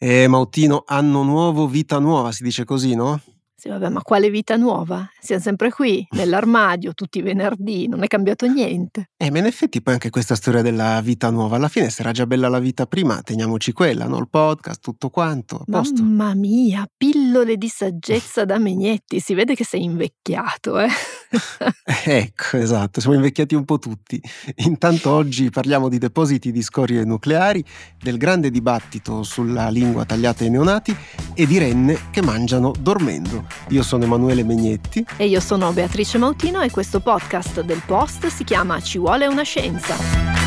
Eh, Mautino, anno nuovo, vita nuova, si dice così, no? Sì, vabbè, ma quale vita nuova? Siamo sempre qui, nell'armadio, tutti i venerdì, non è cambiato niente. Eh, ma in effetti poi anche questa storia della vita nuova, alla fine sarà già bella la vita prima, teniamoci quella, no? Il podcast, tutto quanto, a posto. Mamma mia, pillole di saggezza da Megnetti, si vede che sei invecchiato, eh? ecco, esatto, siamo invecchiati un po' tutti. Intanto oggi parliamo di depositi di scorie nucleari, del grande dibattito sulla lingua tagliata ai neonati e di renne che mangiano dormendo. Io sono Emanuele Megnetti. E io sono Beatrice Mautino e questo podcast del Post si chiama Ci vuole una scienza.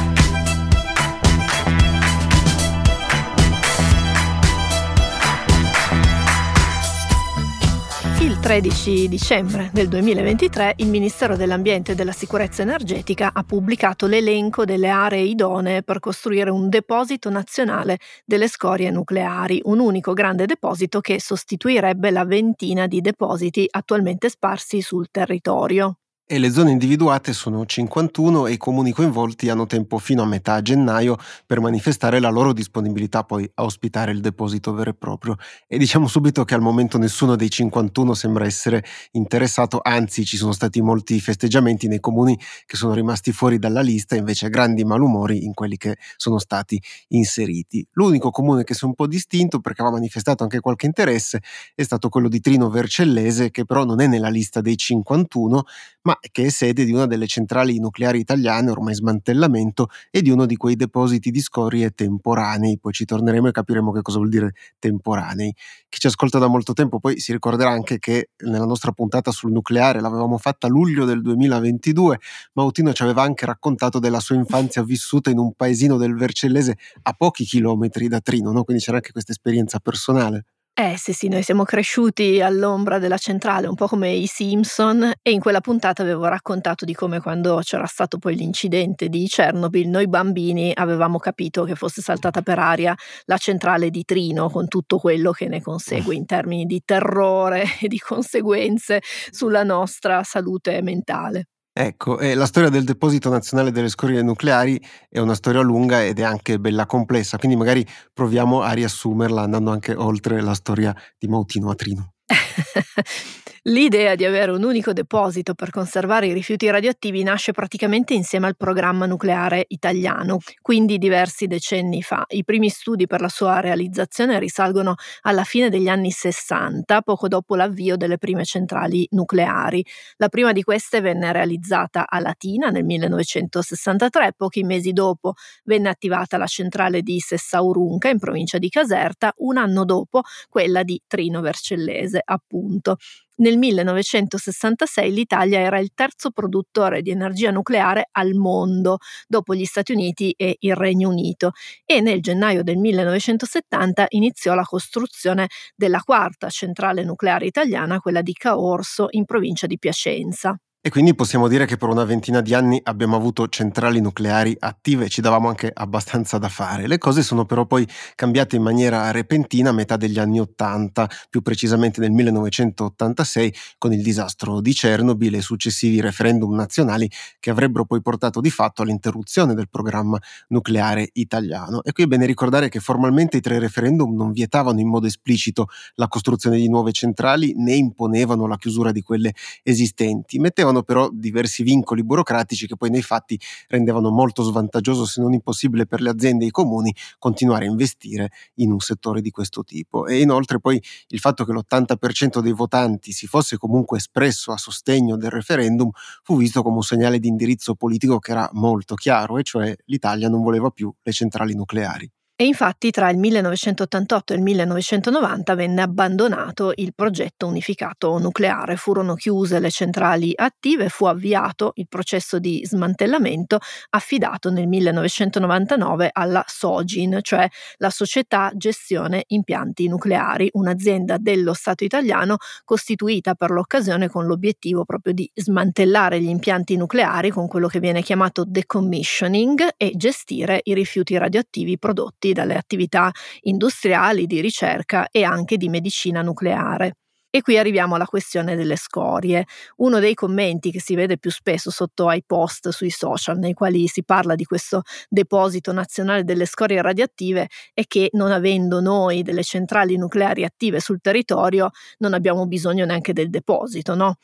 13 dicembre del 2023 il Ministero dell'Ambiente e della Sicurezza Energetica ha pubblicato l'elenco delle aree idonee per costruire un deposito nazionale delle scorie nucleari, un unico grande deposito che sostituirebbe la ventina di depositi attualmente sparsi sul territorio e le zone individuate sono 51 e i comuni coinvolti hanno tempo fino a metà gennaio per manifestare la loro disponibilità poi a ospitare il deposito vero e proprio. E diciamo subito che al momento nessuno dei 51 sembra essere interessato, anzi ci sono stati molti festeggiamenti nei comuni che sono rimasti fuori dalla lista, invece grandi malumori in quelli che sono stati inseriti. L'unico comune che si è un po' distinto perché aveva manifestato anche qualche interesse è stato quello di Trino Vercellese che però non è nella lista dei 51 ma che è sede di una delle centrali nucleari italiane ormai smantellamento e di uno di quei depositi di scorie temporanei. Poi ci torneremo e capiremo che cosa vuol dire temporanei. Chi ci ascolta da molto tempo poi si ricorderà anche che nella nostra puntata sul nucleare l'avevamo fatta a luglio del 2022. Mautino ci aveva anche raccontato della sua infanzia vissuta in un paesino del Vercellese a pochi chilometri da Trino, no? quindi c'era anche questa esperienza personale. Eh sì, sì, noi siamo cresciuti all'ombra della centrale, un po' come i Simpson, e in quella puntata avevo raccontato di come quando c'era stato poi l'incidente di Chernobyl, noi bambini avevamo capito che fosse saltata per aria la centrale di Trino, con tutto quello che ne consegue in termini di terrore e di conseguenze sulla nostra salute mentale. Ecco, e la storia del deposito nazionale delle scorie nucleari è una storia lunga ed è anche bella complessa, quindi magari proviamo a riassumerla andando anche oltre la storia di Mautino a Trino. L'idea di avere un unico deposito per conservare i rifiuti radioattivi nasce praticamente insieme al programma nucleare italiano, quindi diversi decenni fa. I primi studi per la sua realizzazione risalgono alla fine degli anni 60, poco dopo l'avvio delle prime centrali nucleari. La prima di queste venne realizzata a Latina nel 1963, pochi mesi dopo venne attivata la centrale di Sessaurunca in provincia di Caserta, un anno dopo quella di Trino Vercellese, appunto. Nel 1966 l'Italia era il terzo produttore di energia nucleare al mondo, dopo gli Stati Uniti e il Regno Unito, e nel gennaio del 1970 iniziò la costruzione della quarta centrale nucleare italiana, quella di Caorso, in provincia di Piacenza. E quindi possiamo dire che per una ventina di anni abbiamo avuto centrali nucleari attive e ci davamo anche abbastanza da fare. Le cose sono però poi cambiate in maniera repentina a metà degli anni Ottanta, più precisamente nel 1986, con il disastro di Chernobyl e successivi referendum nazionali che avrebbero poi portato di fatto all'interruzione del programma nucleare italiano. E qui è bene ricordare che formalmente i tre referendum non vietavano in modo esplicito la costruzione di nuove centrali né imponevano la chiusura di quelle esistenti, mettevano avevano però diversi vincoli burocratici che poi nei fatti rendevano molto svantaggioso, se non impossibile per le aziende e i comuni, continuare a investire in un settore di questo tipo. E inoltre poi il fatto che l'80% dei votanti si fosse comunque espresso a sostegno del referendum fu visto come un segnale di indirizzo politico che era molto chiaro, e cioè l'Italia non voleva più le centrali nucleari. E infatti tra il 1988 e il 1990 venne abbandonato il progetto unificato nucleare, furono chiuse le centrali attive, fu avviato il processo di smantellamento affidato nel 1999 alla Sogin, cioè la Società Gestione Impianti Nucleari, un'azienda dello Stato italiano costituita per l'occasione con l'obiettivo proprio di smantellare gli impianti nucleari con quello che viene chiamato decommissioning e gestire i rifiuti radioattivi prodotti dalle attività industriali, di ricerca e anche di medicina nucleare. E qui arriviamo alla questione delle scorie. Uno dei commenti che si vede più spesso sotto ai post sui social nei quali si parla di questo deposito nazionale delle scorie radioattive è che non avendo noi delle centrali nucleari attive sul territorio non abbiamo bisogno neanche del deposito, no?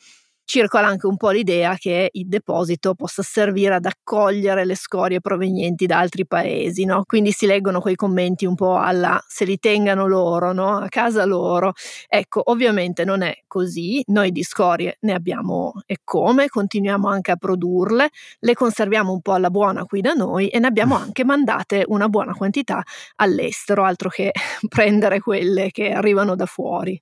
Circola anche un po' l'idea che il deposito possa servire ad accogliere le scorie provenienti da altri paesi, no? Quindi si leggono quei commenti un po' alla se li tengano loro, no? A casa loro. Ecco, ovviamente non è così, noi di scorie ne abbiamo e come, continuiamo anche a produrle, le conserviamo un po' alla buona qui da noi e ne abbiamo anche mandate una buona quantità all'estero, altro che prendere quelle che arrivano da fuori.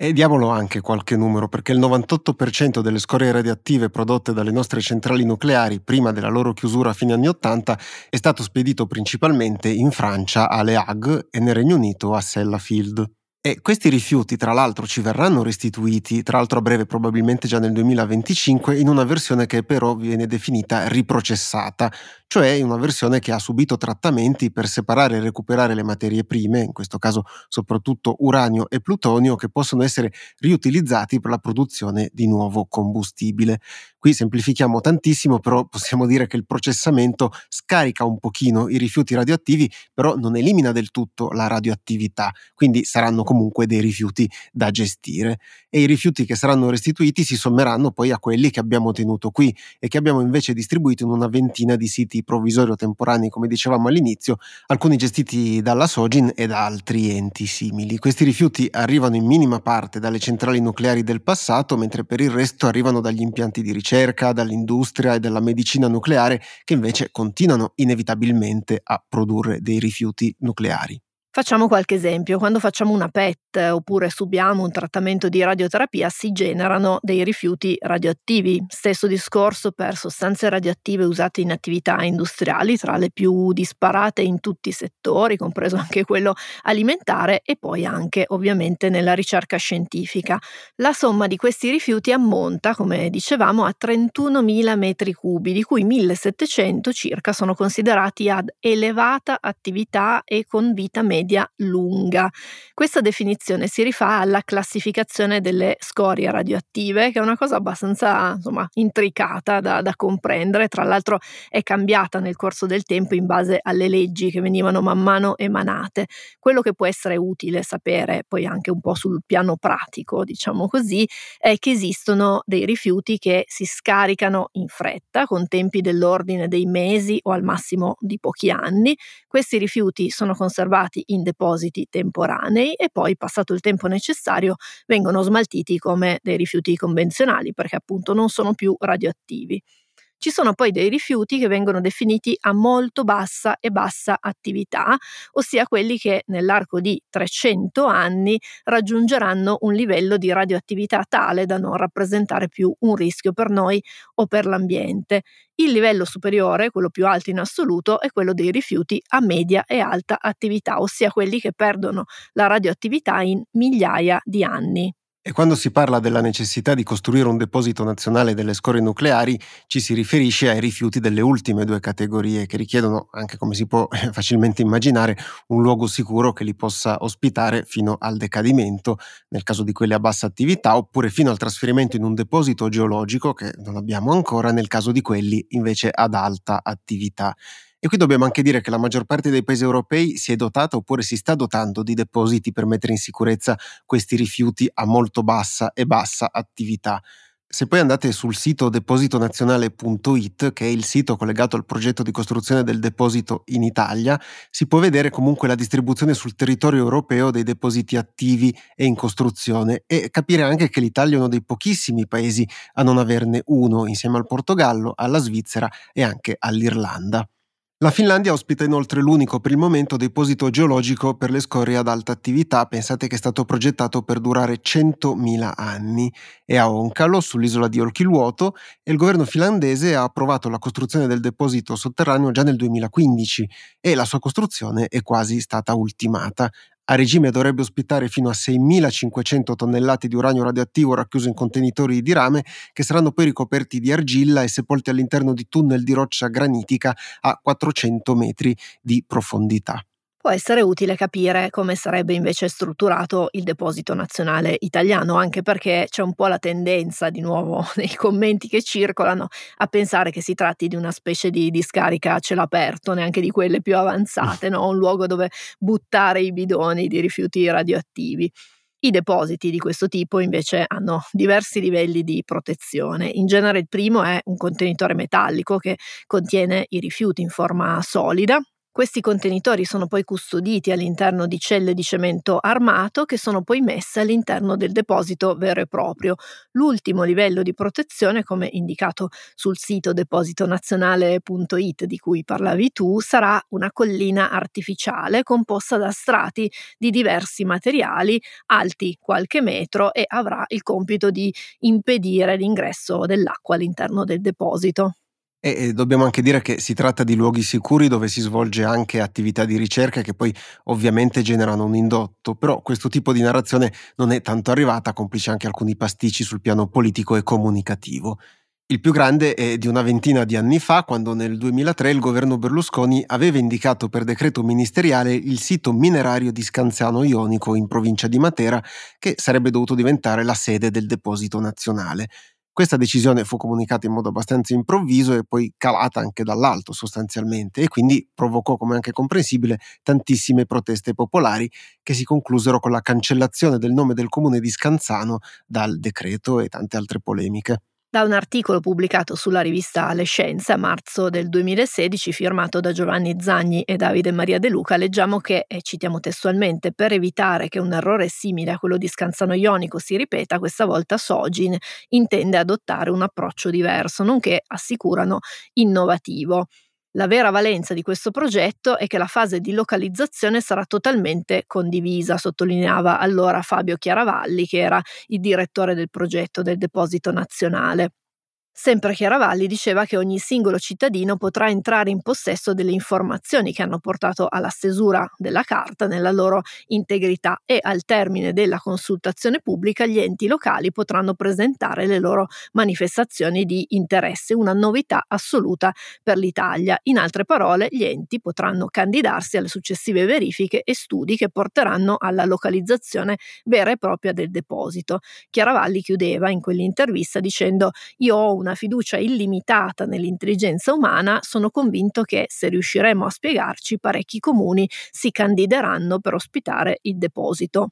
E diamolo anche qualche numero, perché il 98% delle scorie radioattive prodotte dalle nostre centrali nucleari prima della loro chiusura a fine anni 80 è stato spedito principalmente in Francia a Le Hague e nel Regno Unito a Sellafield. E questi rifiuti, tra l'altro, ci verranno restituiti, tra l'altro a breve probabilmente già nel 2025, in una versione che però viene definita riprocessata, cioè in una versione che ha subito trattamenti per separare e recuperare le materie prime, in questo caso soprattutto uranio e plutonio, che possono essere riutilizzati per la produzione di nuovo combustibile. Qui semplifichiamo tantissimo, però possiamo dire che il processamento scarica un pochino i rifiuti radioattivi, però non elimina del tutto la radioattività, quindi saranno comunque dei rifiuti da gestire e i rifiuti che saranno restituiti si sommeranno poi a quelli che abbiamo tenuto qui e che abbiamo invece distribuito in una ventina di siti provvisori o temporanei, come dicevamo all'inizio, alcuni gestiti dalla Sogin e da altri enti simili. Questi rifiuti arrivano in minima parte dalle centrali nucleari del passato, mentre per il resto arrivano dagli impianti di ricerca, dall'industria e dalla medicina nucleare, che invece continuano inevitabilmente a produrre dei rifiuti nucleari. Facciamo qualche esempio. Quando facciamo una PET oppure subiamo un trattamento di radioterapia si generano dei rifiuti radioattivi. Stesso discorso per sostanze radioattive usate in attività industriali, tra le più disparate in tutti i settori, compreso anche quello alimentare e poi anche ovviamente nella ricerca scientifica. La somma di questi rifiuti ammonta, come dicevamo, a 31.000 metri cubi, di cui 1.700 circa sono considerati ad elevata attività e con vita media media lunga. Questa definizione si rifà alla classificazione delle scorie radioattive, che è una cosa abbastanza insomma, intricata da, da comprendere, tra l'altro è cambiata nel corso del tempo in base alle leggi che venivano man mano emanate. Quello che può essere utile sapere poi anche un po' sul piano pratico, diciamo così, è che esistono dei rifiuti che si scaricano in fretta, con tempi dell'ordine dei mesi o al massimo di pochi anni. Questi rifiuti sono conservati in depositi temporanei e poi, passato il tempo necessario, vengono smaltiti come dei rifiuti convenzionali perché appunto non sono più radioattivi. Ci sono poi dei rifiuti che vengono definiti a molto bassa e bassa attività, ossia quelli che nell'arco di 300 anni raggiungeranno un livello di radioattività tale da non rappresentare più un rischio per noi o per l'ambiente. Il livello superiore, quello più alto in assoluto, è quello dei rifiuti a media e alta attività, ossia quelli che perdono la radioattività in migliaia di anni. E quando si parla della necessità di costruire un deposito nazionale delle scorie nucleari, ci si riferisce ai rifiuti delle ultime due categorie che richiedono, anche come si può facilmente immaginare, un luogo sicuro che li possa ospitare fino al decadimento, nel caso di quelli a bassa attività, oppure fino al trasferimento in un deposito geologico, che non abbiamo ancora, nel caso di quelli invece ad alta attività. E qui dobbiamo anche dire che la maggior parte dei paesi europei si è dotata oppure si sta dotando di depositi per mettere in sicurezza questi rifiuti a molto bassa e bassa attività. Se poi andate sul sito depositonazionale.it, che è il sito collegato al progetto di costruzione del deposito in Italia, si può vedere comunque la distribuzione sul territorio europeo dei depositi attivi e in costruzione e capire anche che l'Italia è uno dei pochissimi paesi a non averne uno, insieme al Portogallo, alla Svizzera e anche all'Irlanda. La Finlandia ospita inoltre l'unico per il momento deposito geologico per le scorie ad alta attività, pensate che è stato progettato per durare 100.000 anni. È a Onkalo, sull'isola di Olkiluoto, e il governo finlandese ha approvato la costruzione del deposito sotterraneo già nel 2015 e la sua costruzione è quasi stata ultimata. A regime dovrebbe ospitare fino a 6.500 tonnellate di uranio radioattivo racchiuso in contenitori di rame che saranno poi ricoperti di argilla e sepolti all'interno di tunnel di roccia granitica a 400 metri di profondità. Può essere utile capire come sarebbe invece strutturato il deposito nazionale italiano, anche perché c'è un po' la tendenza, di nuovo nei commenti che circolano, a pensare che si tratti di una specie di discarica a cielo aperto, neanche di quelle più avanzate, no? un luogo dove buttare i bidoni di rifiuti radioattivi. I depositi di questo tipo invece hanno diversi livelli di protezione. In genere il primo è un contenitore metallico che contiene i rifiuti in forma solida, questi contenitori sono poi custoditi all'interno di celle di cemento armato che sono poi messe all'interno del deposito vero e proprio. L'ultimo livello di protezione, come indicato sul sito depositonazionale.it di cui parlavi tu, sarà una collina artificiale composta da strati di diversi materiali alti qualche metro e avrà il compito di impedire l'ingresso dell'acqua all'interno del deposito. E dobbiamo anche dire che si tratta di luoghi sicuri dove si svolge anche attività di ricerca che poi ovviamente generano un indotto, però questo tipo di narrazione non è tanto arrivata, complice anche alcuni pasticci sul piano politico e comunicativo. Il più grande è di una ventina di anni fa, quando nel 2003 il governo Berlusconi aveva indicato per decreto ministeriale il sito minerario di Scanzano Ionico in provincia di Matera, che sarebbe dovuto diventare la sede del deposito nazionale. Questa decisione fu comunicata in modo abbastanza improvviso e poi calata anche dall'alto sostanzialmente e quindi provocò, come anche comprensibile, tantissime proteste popolari che si conclusero con la cancellazione del nome del comune di Scanzano dal decreto e tante altre polemiche. Da un articolo pubblicato sulla rivista Le Scienze a marzo del 2016, firmato da Giovanni Zagni e Davide Maria De Luca, leggiamo che, e citiamo testualmente, per evitare che un errore simile a quello di Scanzano Ionico si ripeta, questa volta Sogin intende adottare un approccio diverso, nonché, assicurano, innovativo. La vera valenza di questo progetto è che la fase di localizzazione sarà totalmente condivisa, sottolineava allora Fabio Chiaravalli, che era il direttore del progetto del Deposito Nazionale. Sempre Chiaravalli diceva che ogni singolo cittadino potrà entrare in possesso delle informazioni che hanno portato alla stesura della carta nella loro integrità e al termine della consultazione pubblica gli enti locali potranno presentare le loro manifestazioni di interesse, una novità assoluta per l'Italia. In altre parole, gli enti potranno candidarsi alle successive verifiche e studi che porteranno alla localizzazione vera e propria del deposito. Chiaravalli chiudeva in quell'intervista dicendo io ho una una fiducia illimitata nell'intelligenza umana, sono convinto che se riusciremo a spiegarci parecchi comuni si candideranno per ospitare il deposito.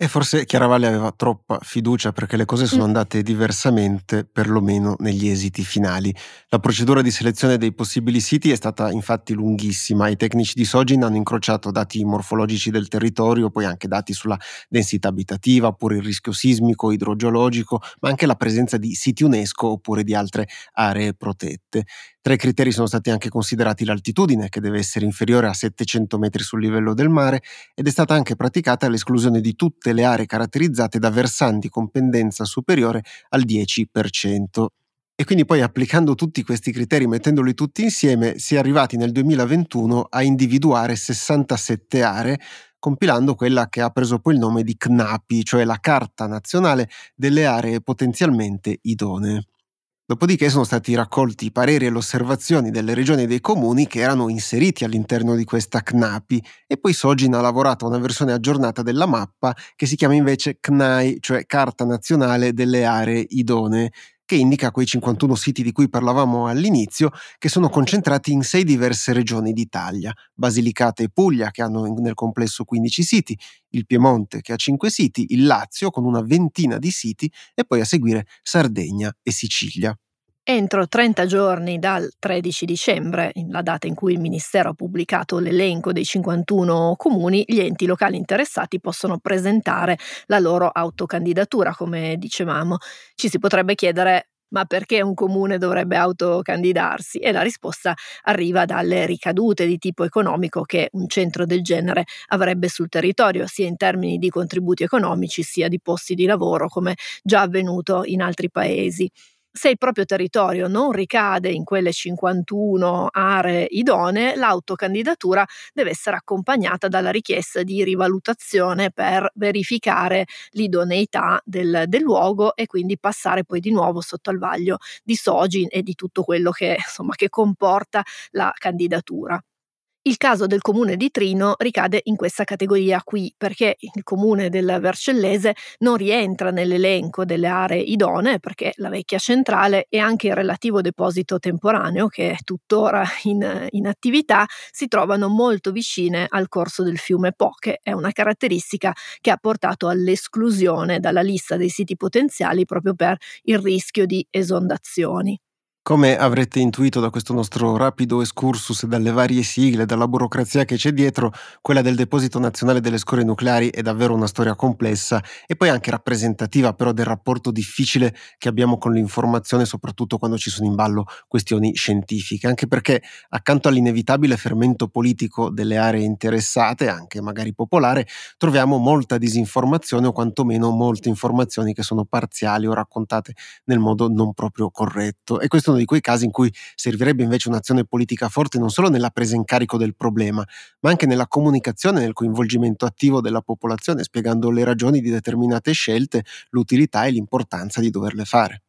E forse Chiaravalli aveva troppa fiducia perché le cose sono mm. andate diversamente, perlomeno negli esiti finali. La procedura di selezione dei possibili siti è stata infatti lunghissima. I tecnici di Sogin hanno incrociato dati morfologici del territorio, poi anche dati sulla densità abitativa, oppure il rischio sismico, idrogeologico, ma anche la presenza di siti UNESCO oppure di altre aree protette. Tra i criteri sono stati anche considerati l'altitudine, che deve essere inferiore a 700 metri sul livello del mare, ed è stata anche praticata l'esclusione di tutte le aree caratterizzate da versanti con pendenza superiore al 10%. E quindi poi applicando tutti questi criteri, mettendoli tutti insieme, si è arrivati nel 2021 a individuare 67 aree, compilando quella che ha preso poi il nome di CNAPI, cioè la Carta Nazionale delle Aree Potenzialmente Idonee. Dopodiché sono stati raccolti i pareri e le osservazioni delle regioni e dei comuni che erano inseriti all'interno di questa CNAPI e poi Sogin ha lavorato a una versione aggiornata della mappa che si chiama invece CNAI, cioè Carta Nazionale delle Aree Idonee, che indica quei 51 siti di cui parlavamo all'inizio, che sono concentrati in sei diverse regioni d'Italia, Basilicata e Puglia che hanno nel complesso 15 siti, il Piemonte che ha 5 siti, il Lazio con una ventina di siti e poi a seguire Sardegna e Sicilia. Entro 30 giorni dal 13 dicembre, la data in cui il Ministero ha pubblicato l'elenco dei 51 comuni, gli enti locali interessati possono presentare la loro autocandidatura, come dicevamo. Ci si potrebbe chiedere ma perché un comune dovrebbe autocandidarsi? E la risposta arriva dalle ricadute di tipo economico che un centro del genere avrebbe sul territorio, sia in termini di contributi economici sia di posti di lavoro, come già avvenuto in altri paesi se il proprio territorio non ricade in quelle 51 aree idonee, l'autocandidatura deve essere accompagnata dalla richiesta di rivalutazione per verificare l'idoneità del, del luogo e quindi passare poi di nuovo sotto al vaglio di Sogin e di tutto quello che, insomma, che comporta la candidatura. Il caso del comune di Trino ricade in questa categoria qui, perché il comune del Vercellese non rientra nell'elenco delle aree idonee, perché la vecchia centrale e anche il relativo deposito temporaneo, che è tuttora in, in attività, si trovano molto vicine al corso del fiume Po, che è una caratteristica che ha portato all'esclusione dalla lista dei siti potenziali proprio per il rischio di esondazioni. Come avrete intuito da questo nostro rapido excursus e dalle varie sigle, dalla burocrazia che c'è dietro, quella del Deposito Nazionale delle Scorie Nucleari è davvero una storia complessa e poi anche rappresentativa però del rapporto difficile che abbiamo con l'informazione, soprattutto quando ci sono in ballo questioni scientifiche, anche perché accanto all'inevitabile fermento politico delle aree interessate, anche magari popolare, troviamo molta disinformazione o quantomeno molte informazioni che sono parziali o raccontate nel modo non proprio corretto. E questo di quei casi in cui servirebbe invece un'azione politica forte non solo nella presa in carico del problema, ma anche nella comunicazione nel coinvolgimento attivo della popolazione, spiegando le ragioni di determinate scelte, l'utilità e l'importanza di doverle fare.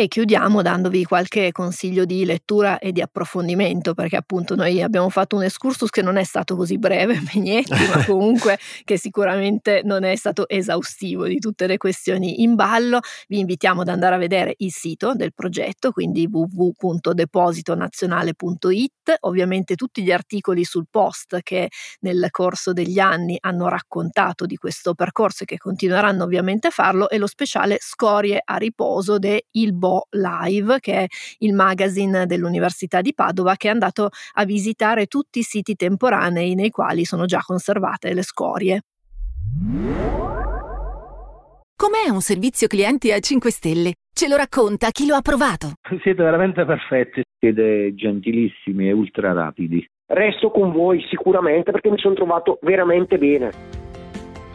E chiudiamo dandovi qualche consiglio di lettura e di approfondimento, perché appunto noi abbiamo fatto un excursus che non è stato così breve, Megnetti, ma comunque che sicuramente non è stato esaustivo di tutte le questioni in ballo. Vi invitiamo ad andare a vedere il sito del progetto, quindi www.depositonazionale.it, ovviamente tutti gli articoli sul post che nel corso degli anni hanno raccontato di questo percorso e che continueranno ovviamente a farlo, e lo speciale Scorie a riposo de Il Bo Live, che è il magazine dell'Università di Padova, che è andato a visitare tutti i siti temporanei nei quali sono già conservate le scorie. Com'è un servizio clienti a 5 stelle? Ce lo racconta chi lo ha provato. Siete veramente perfetti, siete gentilissimi e ultra rapidi. Resto con voi sicuramente perché mi sono trovato veramente bene.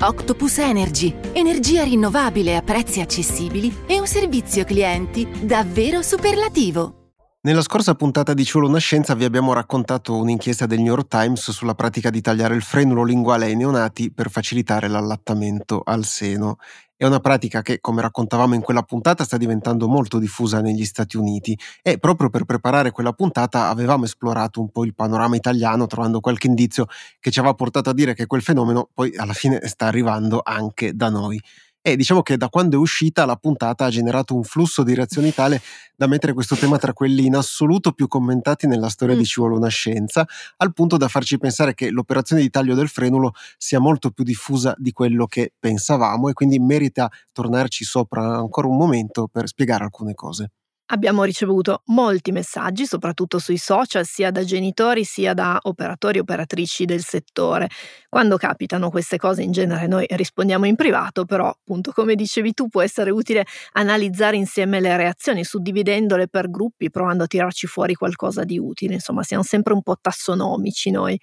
Octopus Energy, energia rinnovabile a prezzi accessibili e un servizio clienti davvero superlativo. Nella scorsa puntata di Ciolo una scienza vi abbiamo raccontato un'inchiesta del New York Times sulla pratica di tagliare il frenulo linguale ai neonati per facilitare l'allattamento al seno è una pratica che, come raccontavamo in quella puntata, sta diventando molto diffusa negli Stati Uniti e proprio per preparare quella puntata avevamo esplorato un po' il panorama italiano trovando qualche indizio che ci aveva portato a dire che quel fenomeno poi alla fine sta arrivando anche da noi. E diciamo che da quando è uscita la puntata ha generato un flusso di reazioni tale da mettere questo tema tra quelli in assoluto più commentati nella storia mm. di Ci vuole una scienza, al punto da farci pensare che l'operazione di taglio del frenulo sia molto più diffusa di quello che pensavamo e quindi merita tornarci sopra ancora un momento per spiegare alcune cose. Abbiamo ricevuto molti messaggi, soprattutto sui social, sia da genitori sia da operatori e operatrici del settore. Quando capitano queste cose in genere noi rispondiamo in privato, però appunto come dicevi tu può essere utile analizzare insieme le reazioni, suddividendole per gruppi, provando a tirarci fuori qualcosa di utile. Insomma, siamo sempre un po' tassonomici noi.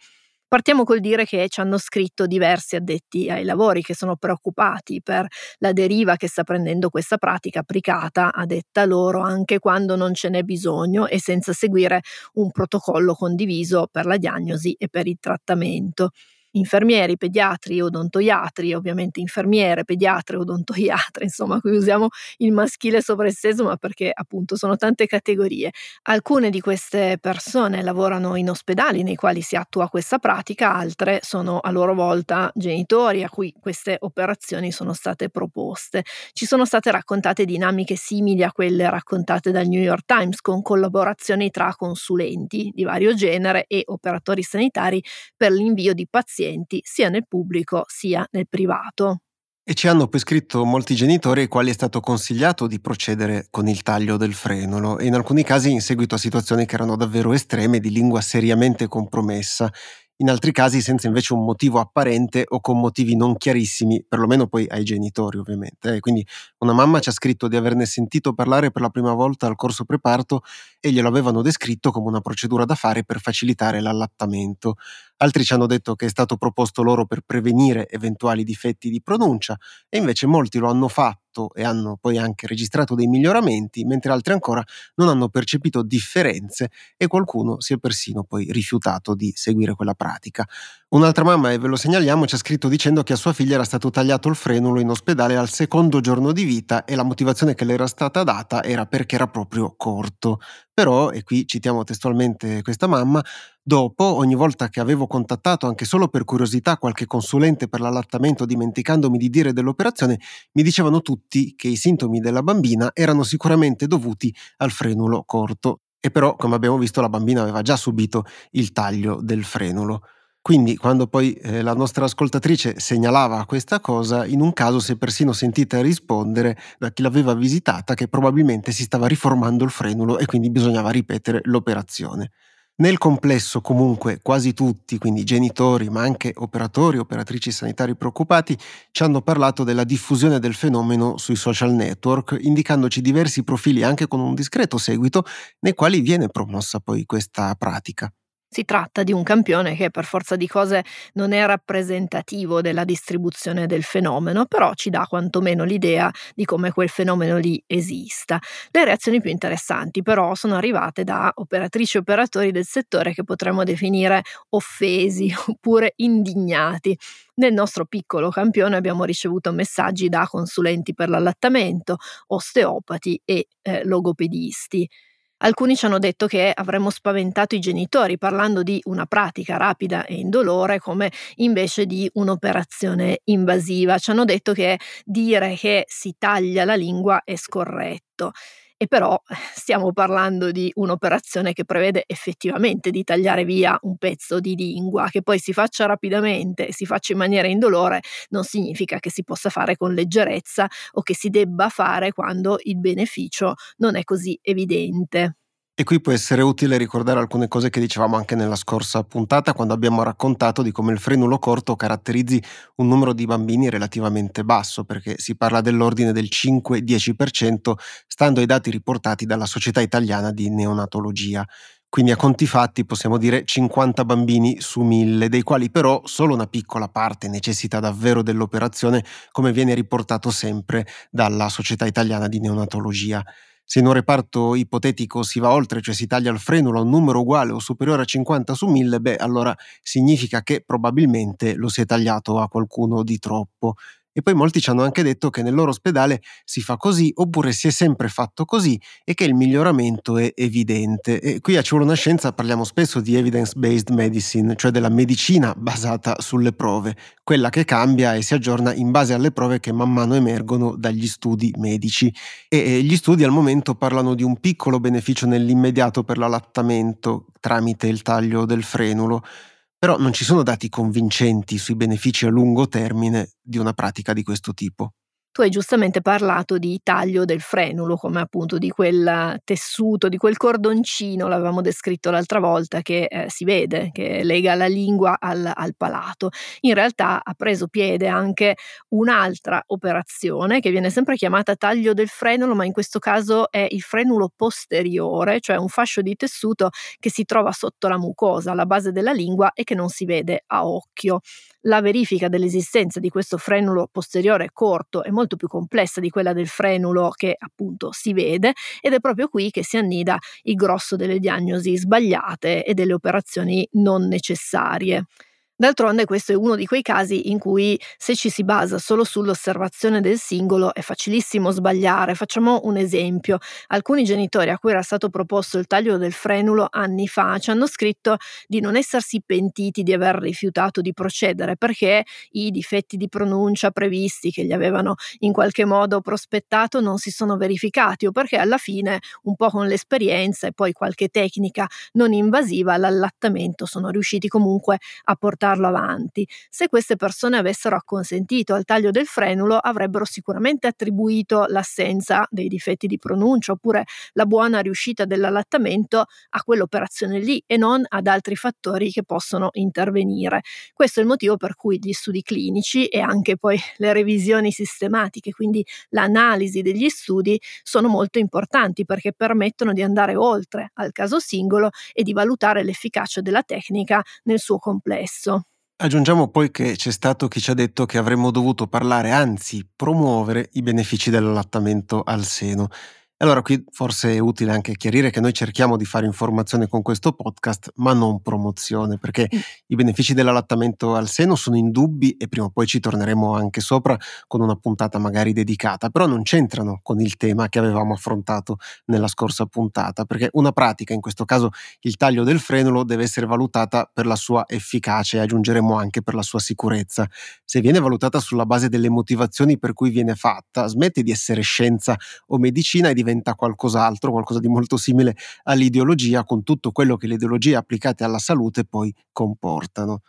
Partiamo col dire che ci hanno scritto diversi addetti ai lavori che sono preoccupati per la deriva che sta prendendo questa pratica applicata, a detta loro, anche quando non ce n'è bisogno e senza seguire un protocollo condiviso per la diagnosi e per il trattamento infermieri, pediatri, odontoiatri, ovviamente infermiere, pediatre, odontoiatre, insomma, qui usiamo il maschile sovraesteso, ma perché appunto sono tante categorie. Alcune di queste persone lavorano in ospedali nei quali si attua questa pratica, altre sono a loro volta genitori a cui queste operazioni sono state proposte. Ci sono state raccontate dinamiche simili a quelle raccontate dal New York Times con collaborazioni tra consulenti di vario genere e operatori sanitari per l'invio di pazienti pazienti sia nel pubblico sia nel privato. E ci hanno poi scritto molti genitori ai quali è stato consigliato di procedere con il taglio del frenulo e in alcuni casi in seguito a situazioni che erano davvero estreme di lingua seriamente compromessa in altri casi senza invece un motivo apparente o con motivi non chiarissimi, perlomeno poi ai genitori ovviamente. Eh. Quindi una mamma ci ha scritto di averne sentito parlare per la prima volta al corso preparto e glielo avevano descritto come una procedura da fare per facilitare l'allattamento. Altri ci hanno detto che è stato proposto loro per prevenire eventuali difetti di pronuncia e invece molti lo hanno fatto fatto e hanno poi anche registrato dei miglioramenti, mentre altri ancora non hanno percepito differenze e qualcuno si è persino poi rifiutato di seguire quella pratica. Un'altra mamma, e ve lo segnaliamo, ci ha scritto dicendo che a sua figlia era stato tagliato il frenulo in ospedale al secondo giorno di vita e la motivazione che le era stata data era perché era proprio corto. Però, e qui citiamo testualmente questa mamma, dopo, ogni volta che avevo contattato anche solo per curiosità qualche consulente per l'allattamento dimenticandomi di dire dell'operazione, mi dicevano tutti che i sintomi della bambina erano sicuramente dovuti al frenulo corto. E però, come abbiamo visto, la bambina aveva già subito il taglio del frenulo. Quindi quando poi eh, la nostra ascoltatrice segnalava questa cosa, in un caso si è persino sentita rispondere da chi l'aveva visitata che probabilmente si stava riformando il frenulo e quindi bisognava ripetere l'operazione. Nel complesso comunque quasi tutti, quindi genitori ma anche operatori, operatrici sanitari preoccupati, ci hanno parlato della diffusione del fenomeno sui social network, indicandoci diversi profili anche con un discreto seguito nei quali viene promossa poi questa pratica. Si tratta di un campione che per forza di cose non è rappresentativo della distribuzione del fenomeno, però ci dà quantomeno l'idea di come quel fenomeno lì esista. Le reazioni più interessanti però sono arrivate da operatrici e operatori del settore che potremmo definire offesi oppure indignati. Nel nostro piccolo campione abbiamo ricevuto messaggi da consulenti per l'allattamento, osteopati e eh, logopedisti. Alcuni ci hanno detto che avremmo spaventato i genitori parlando di una pratica rapida e indolore come invece di un'operazione invasiva. Ci hanno detto che dire che si taglia la lingua è scorretto. E però stiamo parlando di un'operazione che prevede effettivamente di tagliare via un pezzo di lingua, che poi si faccia rapidamente si faccia in maniera indolore, non significa che si possa fare con leggerezza o che si debba fare quando il beneficio non è così evidente. E qui può essere utile ricordare alcune cose che dicevamo anche nella scorsa puntata quando abbiamo raccontato di come il frenulo corto caratterizzi un numero di bambini relativamente basso, perché si parla dell'ordine del 5-10%, stando ai dati riportati dalla Società Italiana di Neonatologia. Quindi a conti fatti possiamo dire 50 bambini su 1000, dei quali però solo una piccola parte necessita davvero dell'operazione, come viene riportato sempre dalla Società Italiana di Neonatologia. Se in un reparto ipotetico si va oltre, cioè si taglia il frenulo a un numero uguale o superiore a 50 su 1000, beh, allora significa che probabilmente lo si è tagliato a qualcuno di troppo. E poi molti ci hanno anche detto che nel loro ospedale si fa così oppure si è sempre fatto così e che il miglioramento è evidente. E qui a Ci vuole una scienza parliamo spesso di evidence-based medicine, cioè della medicina basata sulle prove, quella che cambia e si aggiorna in base alle prove che man mano emergono dagli studi medici. E gli studi al momento parlano di un piccolo beneficio nell'immediato per l'allattamento tramite il taglio del frenulo però non ci sono dati convincenti sui benefici a lungo termine di una pratica di questo tipo. Tu hai giustamente parlato di taglio del frenulo, come appunto di quel tessuto, di quel cordoncino, l'avevamo descritto l'altra volta, che eh, si vede, che lega la lingua al, al, palato. In realtà ha preso piede anche un'altra operazione che viene sempre chiamata taglio del frenulo, ma in questo caso è il frenulo posteriore, cioè un fascio di tessuto che si trova sotto la mucosa, alla base della lingua e che non si vede a occhio. La verifica dell'esistenza di questo frenulo posteriore corto è molto più complessa di quella del frenulo che appunto si vede ed è proprio qui che si annida il grosso delle diagnosi sbagliate e delle operazioni non necessarie. D'altronde questo è uno di quei casi in cui se ci si basa solo sull'osservazione del singolo è facilissimo sbagliare. Facciamo un esempio. Alcuni genitori a cui era stato proposto il taglio del frenulo anni fa ci hanno scritto di non essersi pentiti di aver rifiutato di procedere perché i difetti di pronuncia previsti che gli avevano in qualche modo prospettato non si sono verificati o perché alla fine un po' con l'esperienza e poi qualche tecnica non invasiva l'allattamento sono riusciti comunque a portare portarlo avanti. Se queste persone avessero acconsentito al taglio del frenulo, avrebbero sicuramente attribuito l'assenza dei difetti di pronuncia oppure la buona riuscita dell'allattamento a quell'operazione lì e non ad altri fattori che possono intervenire. Questo è il motivo per cui gli studi clinici e anche poi le revisioni sistematiche, quindi l'analisi degli studi, sono molto importanti perché permettono di andare oltre al caso singolo e di valutare l'efficacia della tecnica nel suo complesso. Aggiungiamo poi che c'è stato chi ci ha detto che avremmo dovuto parlare, anzi promuovere i benefici dell'allattamento al seno. Allora qui forse è utile anche chiarire che noi cerchiamo di fare informazione con questo podcast, ma non promozione, perché mm. i benefici dell'allattamento al seno sono indubbi e prima o poi ci torneremo anche sopra con una puntata magari dedicata, però non c'entrano con il tema che avevamo affrontato nella scorsa puntata, perché una pratica, in questo caso il taglio del frenulo, deve essere valutata per la sua efficacia e aggiungeremo anche per la sua sicurezza. Se viene valutata sulla base delle motivazioni per cui viene fatta, smette di essere scienza o medicina e diventa diventa qualcos'altro, qualcosa di molto simile all'ideologia, con tutto quello che le ideologie applicate alla salute poi comportano.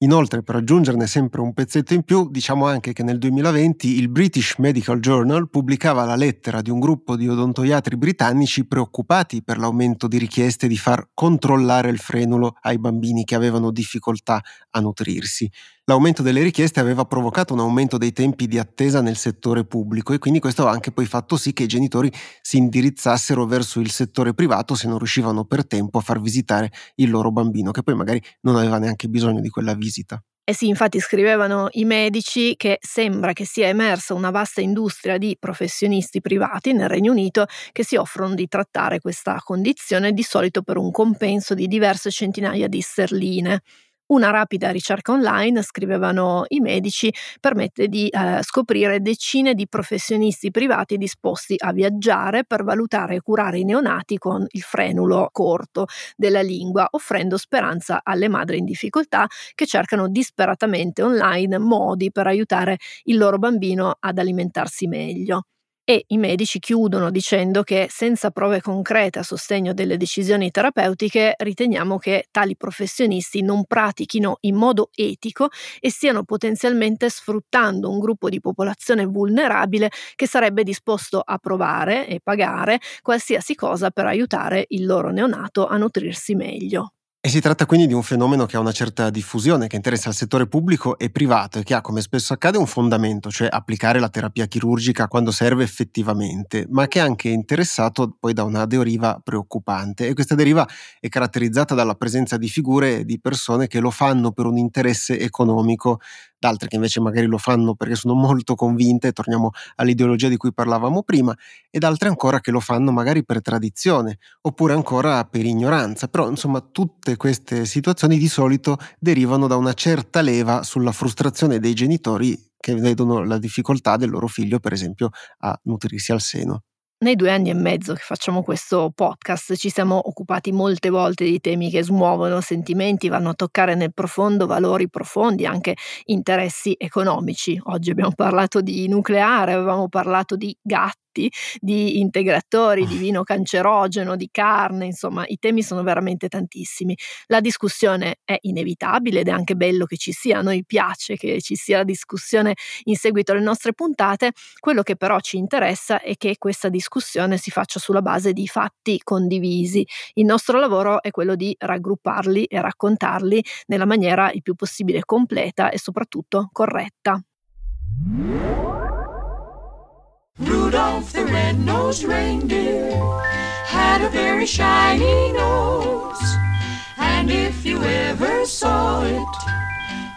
Inoltre, per aggiungerne sempre un pezzetto in più, diciamo anche che nel 2020 il British Medical Journal pubblicava la lettera di un gruppo di odontoiatri britannici preoccupati per l'aumento di richieste di far controllare il frenulo ai bambini che avevano difficoltà a nutrirsi. L'aumento delle richieste aveva provocato un aumento dei tempi di attesa nel settore pubblico e quindi questo ha anche poi fatto sì che i genitori si indirizzassero verso il settore privato se non riuscivano per tempo a far visitare il loro bambino, che poi magari non aveva neanche bisogno di quella visita. Eh sì, infatti scrivevano i medici che sembra che sia emersa una vasta industria di professionisti privati nel Regno Unito che si offrono di trattare questa condizione di solito per un compenso di diverse centinaia di sterline. Una rapida ricerca online, scrivevano i medici, permette di eh, scoprire decine di professionisti privati disposti a viaggiare per valutare e curare i neonati con il frenulo corto della lingua, offrendo speranza alle madri in difficoltà che cercano disperatamente online modi per aiutare il loro bambino ad alimentarsi meglio e i medici chiudono dicendo che senza prove concrete a sostegno delle decisioni terapeutiche riteniamo che tali professionisti non pratichino in modo etico e stiano potenzialmente sfruttando un gruppo di popolazione vulnerabile che sarebbe disposto a provare e pagare qualsiasi cosa per aiutare il loro neonato a nutrirsi meglio. E si tratta quindi di un fenomeno che ha una certa diffusione, che interessa il settore pubblico e privato e che ha, come spesso accade, un fondamento, cioè applicare la terapia chirurgica quando serve effettivamente, ma che è anche interessato poi da una deriva preoccupante. E questa deriva è caratterizzata dalla presenza di figure e di persone che lo fanno per un interesse economico altre che invece magari lo fanno perché sono molto convinte, torniamo all'ideologia di cui parlavamo prima, ed altre ancora che lo fanno magari per tradizione, oppure ancora per ignoranza. Però insomma tutte queste situazioni di solito derivano da una certa leva sulla frustrazione dei genitori che vedono la difficoltà del loro figlio, per esempio, a nutrirsi al seno. Nei due anni e mezzo che facciamo questo podcast ci siamo occupati molte volte di temi che smuovono sentimenti, vanno a toccare nel profondo valori profondi, anche interessi economici. Oggi abbiamo parlato di nucleare, avevamo parlato di gatti effetti di integratori, di vino cancerogeno, di carne, insomma i temi sono veramente tantissimi. La discussione è inevitabile ed è anche bello che ci sia, a noi piace che ci sia la discussione in seguito alle nostre puntate, quello che però ci interessa è che questa discussione si faccia sulla base di fatti condivisi. Il nostro lavoro è quello di raggrupparli e raccontarli nella maniera il più possibile completa e soprattutto corretta. Rudolph the red-nosed reindeer had a very shiny nose, and if you ever saw it,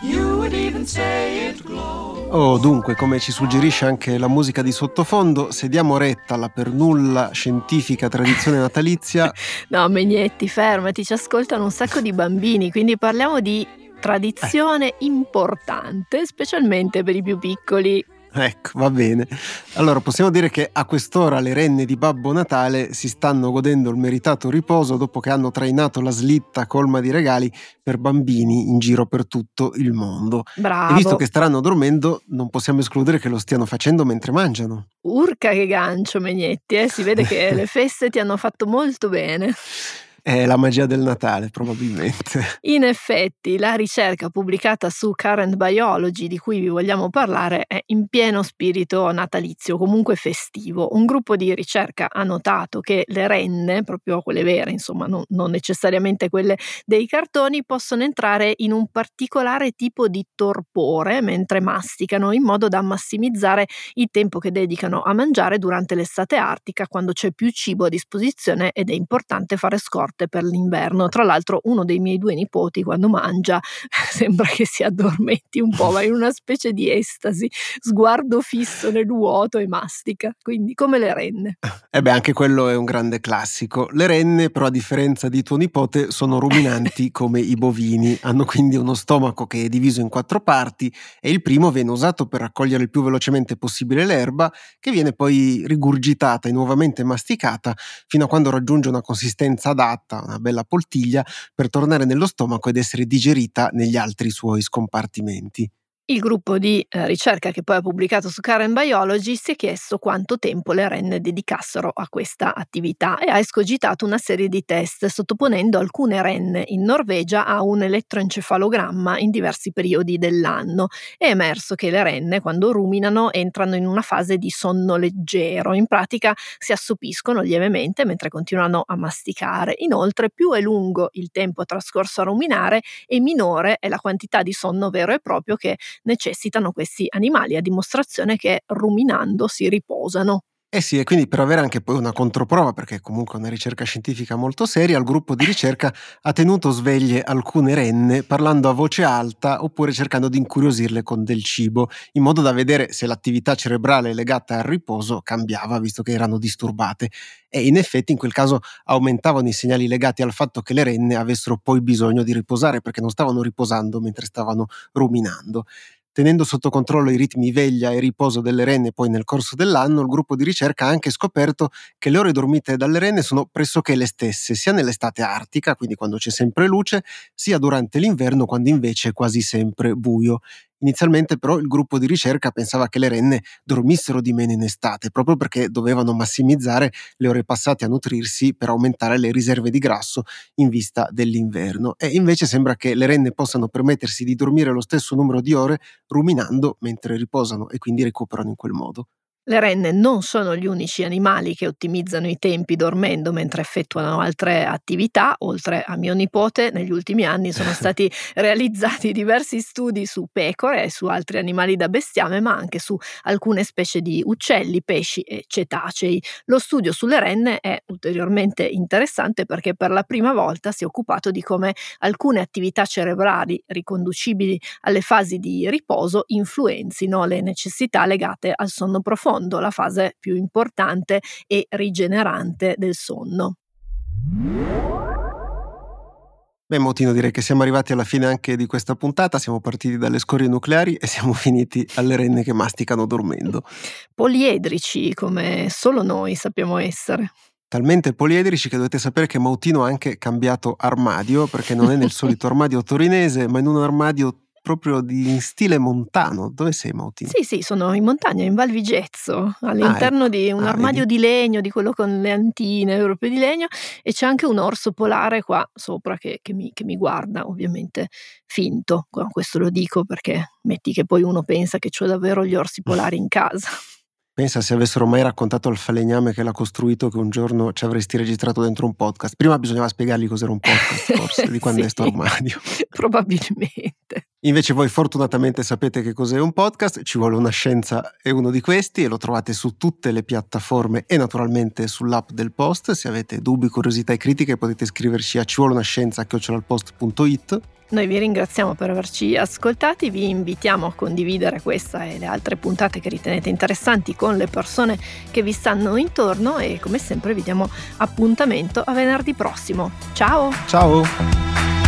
you would even say it glowed. Oh, dunque, come ci suggerisce anche la musica di sottofondo, se diamo retta alla per nulla scientifica tradizione natalizia. no, Megnetti, fermati, ci ascoltano un sacco di bambini, quindi parliamo di tradizione eh. importante, specialmente per i più piccoli. Ecco, va bene. Allora possiamo dire che a quest'ora le renne di Babbo Natale si stanno godendo il meritato riposo dopo che hanno trainato la slitta colma di regali per bambini in giro per tutto il mondo. Bravo. E visto che staranno dormendo, non possiamo escludere che lo stiano facendo mentre mangiano. Urca che gancio, Megnetti, eh? si vede che le feste ti hanno fatto molto bene. È la magia del Natale, probabilmente. In effetti, la ricerca pubblicata su Current Biology di cui vi vogliamo parlare è in pieno spirito natalizio, comunque festivo. Un gruppo di ricerca ha notato che le renne, proprio quelle vere, insomma, non, non necessariamente quelle dei cartoni, possono entrare in un particolare tipo di torpore mentre masticano, in modo da massimizzare il tempo che dedicano a mangiare durante l'estate artica, quando c'è più cibo a disposizione ed è importante fare scorte forte per l'inverno. Tra l'altro uno dei miei due nipoti quando mangia sembra che si addormenti un po', va in una specie di estasi, sguardo fisso nel vuoto e mastica, quindi come le renne. Eh beh, anche quello è un grande classico. Le renne, però a differenza di tuo nipote, sono ruminanti come i bovini, hanno quindi uno stomaco che è diviso in quattro parti e il primo viene usato per raccogliere il più velocemente possibile l'erba, che viene poi rigurgitata e nuovamente masticata fino a quando raggiunge una consistenza adatta, una bella poltiglia, per tornare nello stomaco ed essere digerita negli altri suoi scompartimenti. Il gruppo di eh, ricerca che poi ha pubblicato su Karen Biology si è chiesto quanto tempo le renne dedicassero a questa attività e ha escogitato una serie di test sottoponendo alcune renne in Norvegia a un elettroencefalogramma in diversi periodi dell'anno. È emerso che le renne quando ruminano entrano in una fase di sonno leggero, in pratica si assopiscono lievemente mentre continuano a masticare. Inoltre più è lungo il tempo trascorso a ruminare e minore è la quantità di sonno vero e proprio che necessitano questi animali, a dimostrazione che ruminando si riposano. Eh sì, e quindi per avere anche poi una controprova, perché comunque è una ricerca scientifica molto seria, il gruppo di ricerca ha tenuto sveglie alcune renne parlando a voce alta oppure cercando di incuriosirle con del cibo, in modo da vedere se l'attività cerebrale legata al riposo cambiava, visto che erano disturbate. E in effetti in quel caso aumentavano i segnali legati al fatto che le renne avessero poi bisogno di riposare, perché non stavano riposando mentre stavano ruminando. Tenendo sotto controllo i ritmi veglia e riposo delle renne poi nel corso dell'anno, il gruppo di ricerca ha anche scoperto che le ore dormite dalle renne sono pressoché le stesse, sia nell'estate artica, quindi quando c'è sempre luce, sia durante l'inverno, quando invece è quasi sempre buio. Inizialmente però il gruppo di ricerca pensava che le renne dormissero di meno in estate, proprio perché dovevano massimizzare le ore passate a nutrirsi per aumentare le riserve di grasso in vista dell'inverno. E invece sembra che le renne possano permettersi di dormire lo stesso numero di ore ruminando mentre riposano e quindi recuperano in quel modo. Le renne non sono gli unici animali che ottimizzano i tempi dormendo mentre effettuano altre attività. Oltre a mio nipote, negli ultimi anni sono stati realizzati diversi studi su pecore e su altri animali da bestiame, ma anche su alcune specie di uccelli, pesci e cetacei. Lo studio sulle renne è ulteriormente interessante perché per la prima volta si è occupato di come alcune attività cerebrali riconducibili alle fasi di riposo influenzino le necessità legate al sonno profondo profondo, la fase più importante e rigenerante del sonno. Beh, Motino, direi che siamo arrivati alla fine anche di questa puntata. Siamo partiti dalle scorie nucleari e siamo finiti alle renne che masticano dormendo. Poliedrici, come solo noi sappiamo essere. Talmente poliedrici che dovete sapere che Mautino ha anche cambiato armadio, perché non è nel solito armadio torinese, ma in un armadio proprio di stile montano. Dove sei, Mautino? Sì, sì, sono in montagna, in Val Vigezzo, all'interno ah, ecco. di un ah, armadio vedi. di legno, di quello con le antine europee di legno, e c'è anche un orso polare qua sopra che, che, mi, che mi, guarda, ovviamente finto. Questo lo dico perché metti che poi uno pensa che ho davvero gli orsi polari in casa. Pensa se avessero mai raccontato al falegname che l'ha costruito che un giorno ci avresti registrato dentro un podcast. Prima bisognava spiegargli cos'era un podcast, forse, di quando sì, è sto armadio. Probabilmente. Invece voi fortunatamente sapete che cos'è un podcast, ci vuole una scienza è uno di questi e lo trovate su tutte le piattaforme e naturalmente sull'app del post. Se avete dubbi, curiosità e critiche potete scriverci a ci vuole una scienza noi vi ringraziamo per averci ascoltati, vi invitiamo a condividere questa e le altre puntate che ritenete interessanti con le persone che vi stanno intorno e come sempre vi diamo appuntamento a venerdì prossimo. Ciao! Ciao!